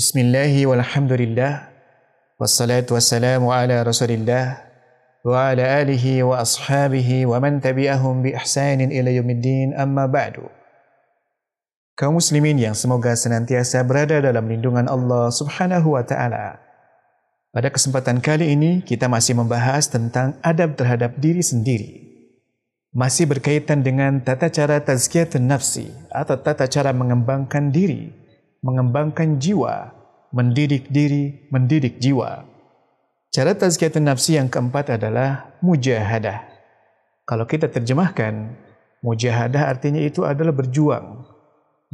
Bismillahi walhamdulillah Wassalatu wassalamu ala rasulillah Wa ala alihi wa ashabihi Wa man tabi'ahum bi ihsanin ila yumiddin Amma ba'du. Kaum muslimin yang semoga senantiasa berada dalam lindungan Allah subhanahu wa ta'ala. Pada kesempatan kali ini kita masih membahas tentang adab terhadap diri sendiri. Masih berkaitan dengan tata cara tazkiyatun nafsi atau tata cara mengembangkan diri mengembangkan jiwa, mendidik diri, mendidik jiwa. Cara tazkiyatun nafsi yang keempat adalah mujahadah. Kalau kita terjemahkan, mujahadah artinya itu adalah berjuang.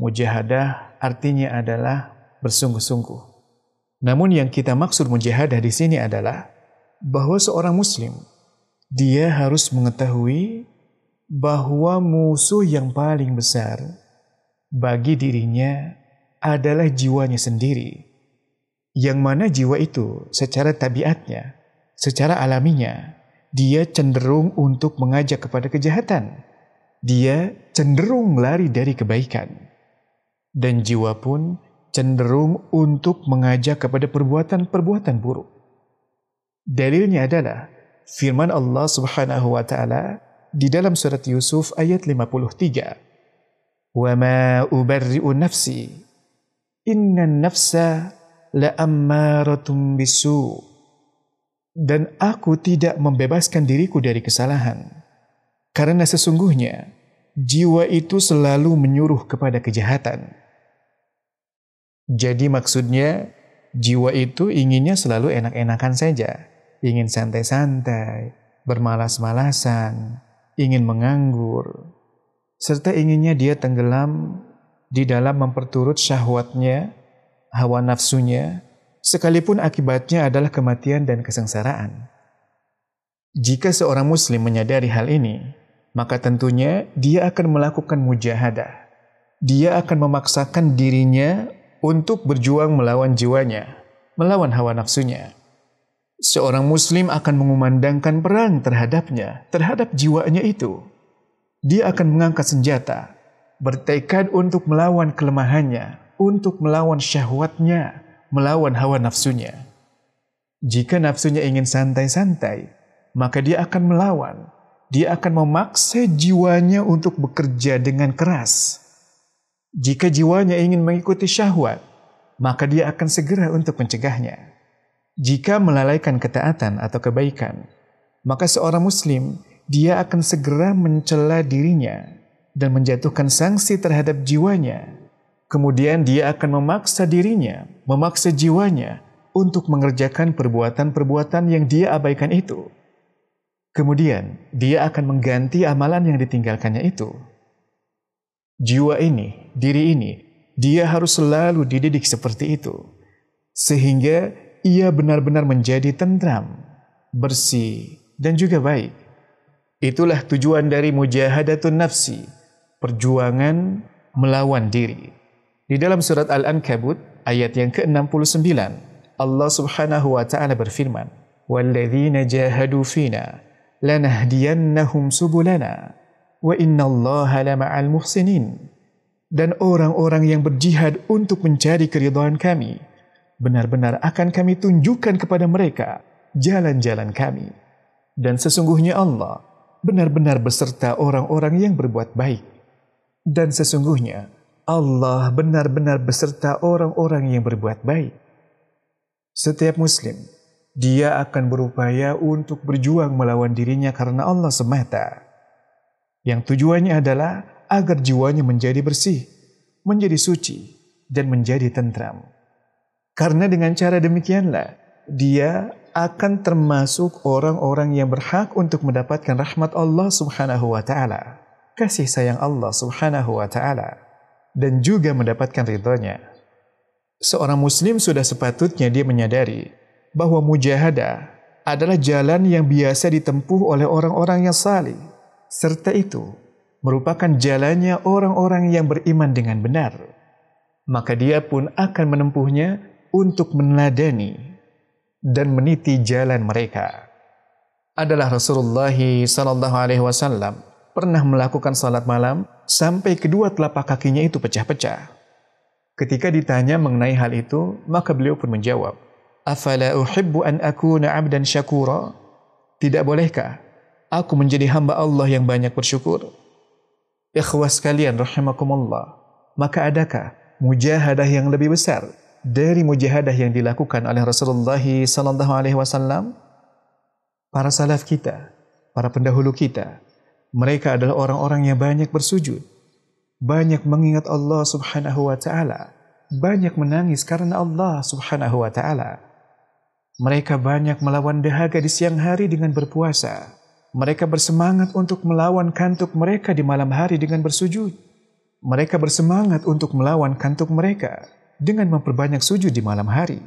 Mujahadah artinya adalah bersungguh-sungguh. Namun yang kita maksud mujahadah di sini adalah bahwa seorang muslim dia harus mengetahui bahwa musuh yang paling besar bagi dirinya adalah jiwanya sendiri. Yang mana jiwa itu secara tabiatnya, secara alaminya, dia cenderung untuk mengajak kepada kejahatan. Dia cenderung lari dari kebaikan. Dan jiwa pun cenderung untuk mengajak kepada perbuatan-perbuatan buruk. Dalilnya adalah firman Allah Subhanahu wa taala di dalam surat Yusuf ayat 53. "Wa ma ubarri'u nafsi Inna nafsa la'ammaratum bisu. Dan aku tidak membebaskan diriku dari kesalahan. Karena sesungguhnya jiwa itu selalu menyuruh kepada kejahatan. Jadi maksudnya jiwa itu inginnya selalu enak-enakan saja. Ingin santai-santai, bermalas-malasan, ingin menganggur. Serta inginnya dia tenggelam di dalam memperturut syahwatnya, hawa nafsunya, sekalipun akibatnya adalah kematian dan kesengsaraan. Jika seorang muslim menyadari hal ini, maka tentunya dia akan melakukan mujahadah. Dia akan memaksakan dirinya untuk berjuang melawan jiwanya, melawan hawa nafsunya. Seorang muslim akan mengumandangkan perang terhadapnya, terhadap jiwanya itu. Dia akan mengangkat senjata, bertekad untuk melawan kelemahannya, untuk melawan syahwatnya, melawan hawa nafsunya. Jika nafsunya ingin santai-santai, maka dia akan melawan. Dia akan memaksa jiwanya untuk bekerja dengan keras. Jika jiwanya ingin mengikuti syahwat, maka dia akan segera untuk mencegahnya. Jika melalaikan ketaatan atau kebaikan, maka seorang muslim dia akan segera mencela dirinya dan menjatuhkan sanksi terhadap jiwanya. Kemudian dia akan memaksa dirinya, memaksa jiwanya untuk mengerjakan perbuatan-perbuatan yang dia abaikan itu. Kemudian dia akan mengganti amalan yang ditinggalkannya itu. Jiwa ini, diri ini, dia harus selalu dididik seperti itu. Sehingga ia benar-benar menjadi tentram, bersih, dan juga baik. Itulah tujuan dari mujahadatun nafsi, perjuangan melawan diri. Di dalam surat Al-Ankabut ayat yang ke-69 Allah Subhanahu wa taala berfirman, "Walladzina jahadu fina lanahdiyannahum subulana wa innallaha lama'al muhsinin." Dan orang-orang yang berjihad untuk mencari keridhaan kami, benar-benar akan kami tunjukkan kepada mereka jalan-jalan kami. Dan sesungguhnya Allah benar-benar beserta orang-orang yang berbuat baik. Dan sesungguhnya Allah benar-benar beserta orang-orang yang berbuat baik. Setiap muslim, dia akan berupaya untuk berjuang melawan dirinya karena Allah semata. Yang tujuannya adalah agar jiwanya menjadi bersih, menjadi suci, dan menjadi tentram. Karena dengan cara demikianlah, dia akan termasuk orang-orang yang berhak untuk mendapatkan rahmat Allah subhanahu wa ta'ala kasih sayang Allah Subhanahu wa taala dan juga mendapatkan ridhonya. Seorang muslim sudah sepatutnya dia menyadari bahwa mujahadah adalah jalan yang biasa ditempuh oleh orang-orang yang salih serta itu merupakan jalannya orang-orang yang beriman dengan benar. Maka dia pun akan menempuhnya untuk meneladani dan meniti jalan mereka. Adalah Rasulullah sallallahu alaihi wasallam pernah melakukan salat malam sampai kedua telapak kakinya itu pecah-pecah. Ketika ditanya mengenai hal itu, maka beliau pun menjawab, Afala uhibbu an akuna abdan syakura? Tidak bolehkah aku menjadi hamba Allah yang banyak bersyukur? Ikhwas sekalian rahimakumullah, maka adakah mujahadah yang lebih besar dari mujahadah yang dilakukan oleh Rasulullah sallallahu alaihi wasallam? Para salaf kita, para pendahulu kita, mereka adalah orang-orang yang banyak bersujud, banyak mengingat Allah Subhanahu wa taala, banyak menangis karena Allah Subhanahu wa taala. Mereka banyak melawan dahaga di siang hari dengan berpuasa. Mereka bersemangat untuk melawan kantuk mereka di malam hari dengan bersujud. Mereka bersemangat untuk melawan kantuk mereka dengan memperbanyak sujud di malam hari.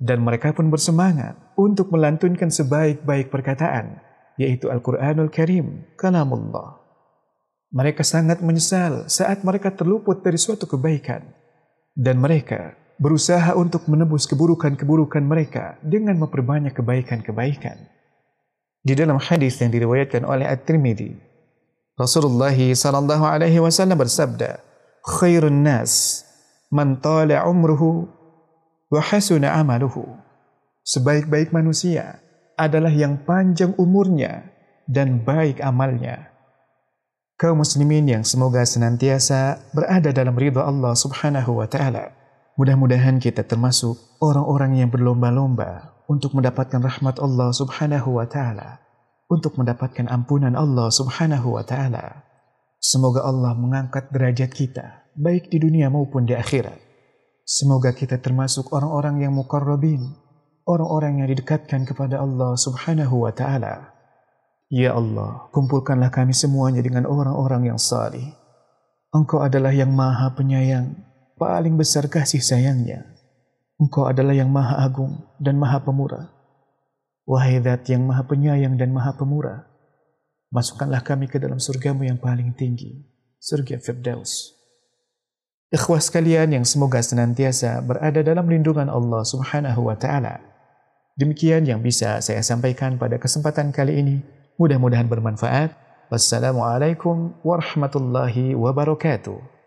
Dan mereka pun bersemangat untuk melantunkan sebaik-baik perkataan, yaitu Al-Quranul Karim, kalamullah. Mereka sangat menyesal saat mereka terluput dari suatu kebaikan. Dan mereka berusaha untuk menebus keburukan-keburukan mereka dengan memperbanyak kebaikan-kebaikan. Di dalam hadis yang diriwayatkan oleh At-Tirmidzi, Rasulullah sallallahu alaihi wasallam bersabda, "Khairun nas man tala umruhu wa hasuna amaluhu." Sebaik-baik manusia adalah yang panjang umurnya dan baik amalnya kaum muslimin yang semoga senantiasa berada dalam ridha Allah Subhanahu wa taala. Mudah-mudahan kita termasuk orang-orang yang berlomba-lomba untuk mendapatkan rahmat Allah Subhanahu wa taala, untuk mendapatkan ampunan Allah Subhanahu wa taala. Semoga Allah mengangkat derajat kita baik di dunia maupun di akhirat. Semoga kita termasuk orang-orang yang mukarrabin, orang-orang yang didekatkan kepada Allah Subhanahu wa taala. Ya Allah, kumpulkanlah kami semuanya dengan orang-orang yang salih. Engkau adalah yang maha penyayang, paling besar kasih sayangnya. Engkau adalah yang maha agung dan maha pemurah. Wahai dat yang maha penyayang dan maha pemurah, masukkanlah kami ke dalam surgamu yang paling tinggi, surga Firdaus. Ikhwas sekalian yang semoga senantiasa berada dalam lindungan Allah subhanahu wa ta'ala. Demikian yang bisa saya sampaikan pada kesempatan kali ini. Mudah-mudahan bermanfaat. Wassalamualaikum warahmatullahi wabarakatuh.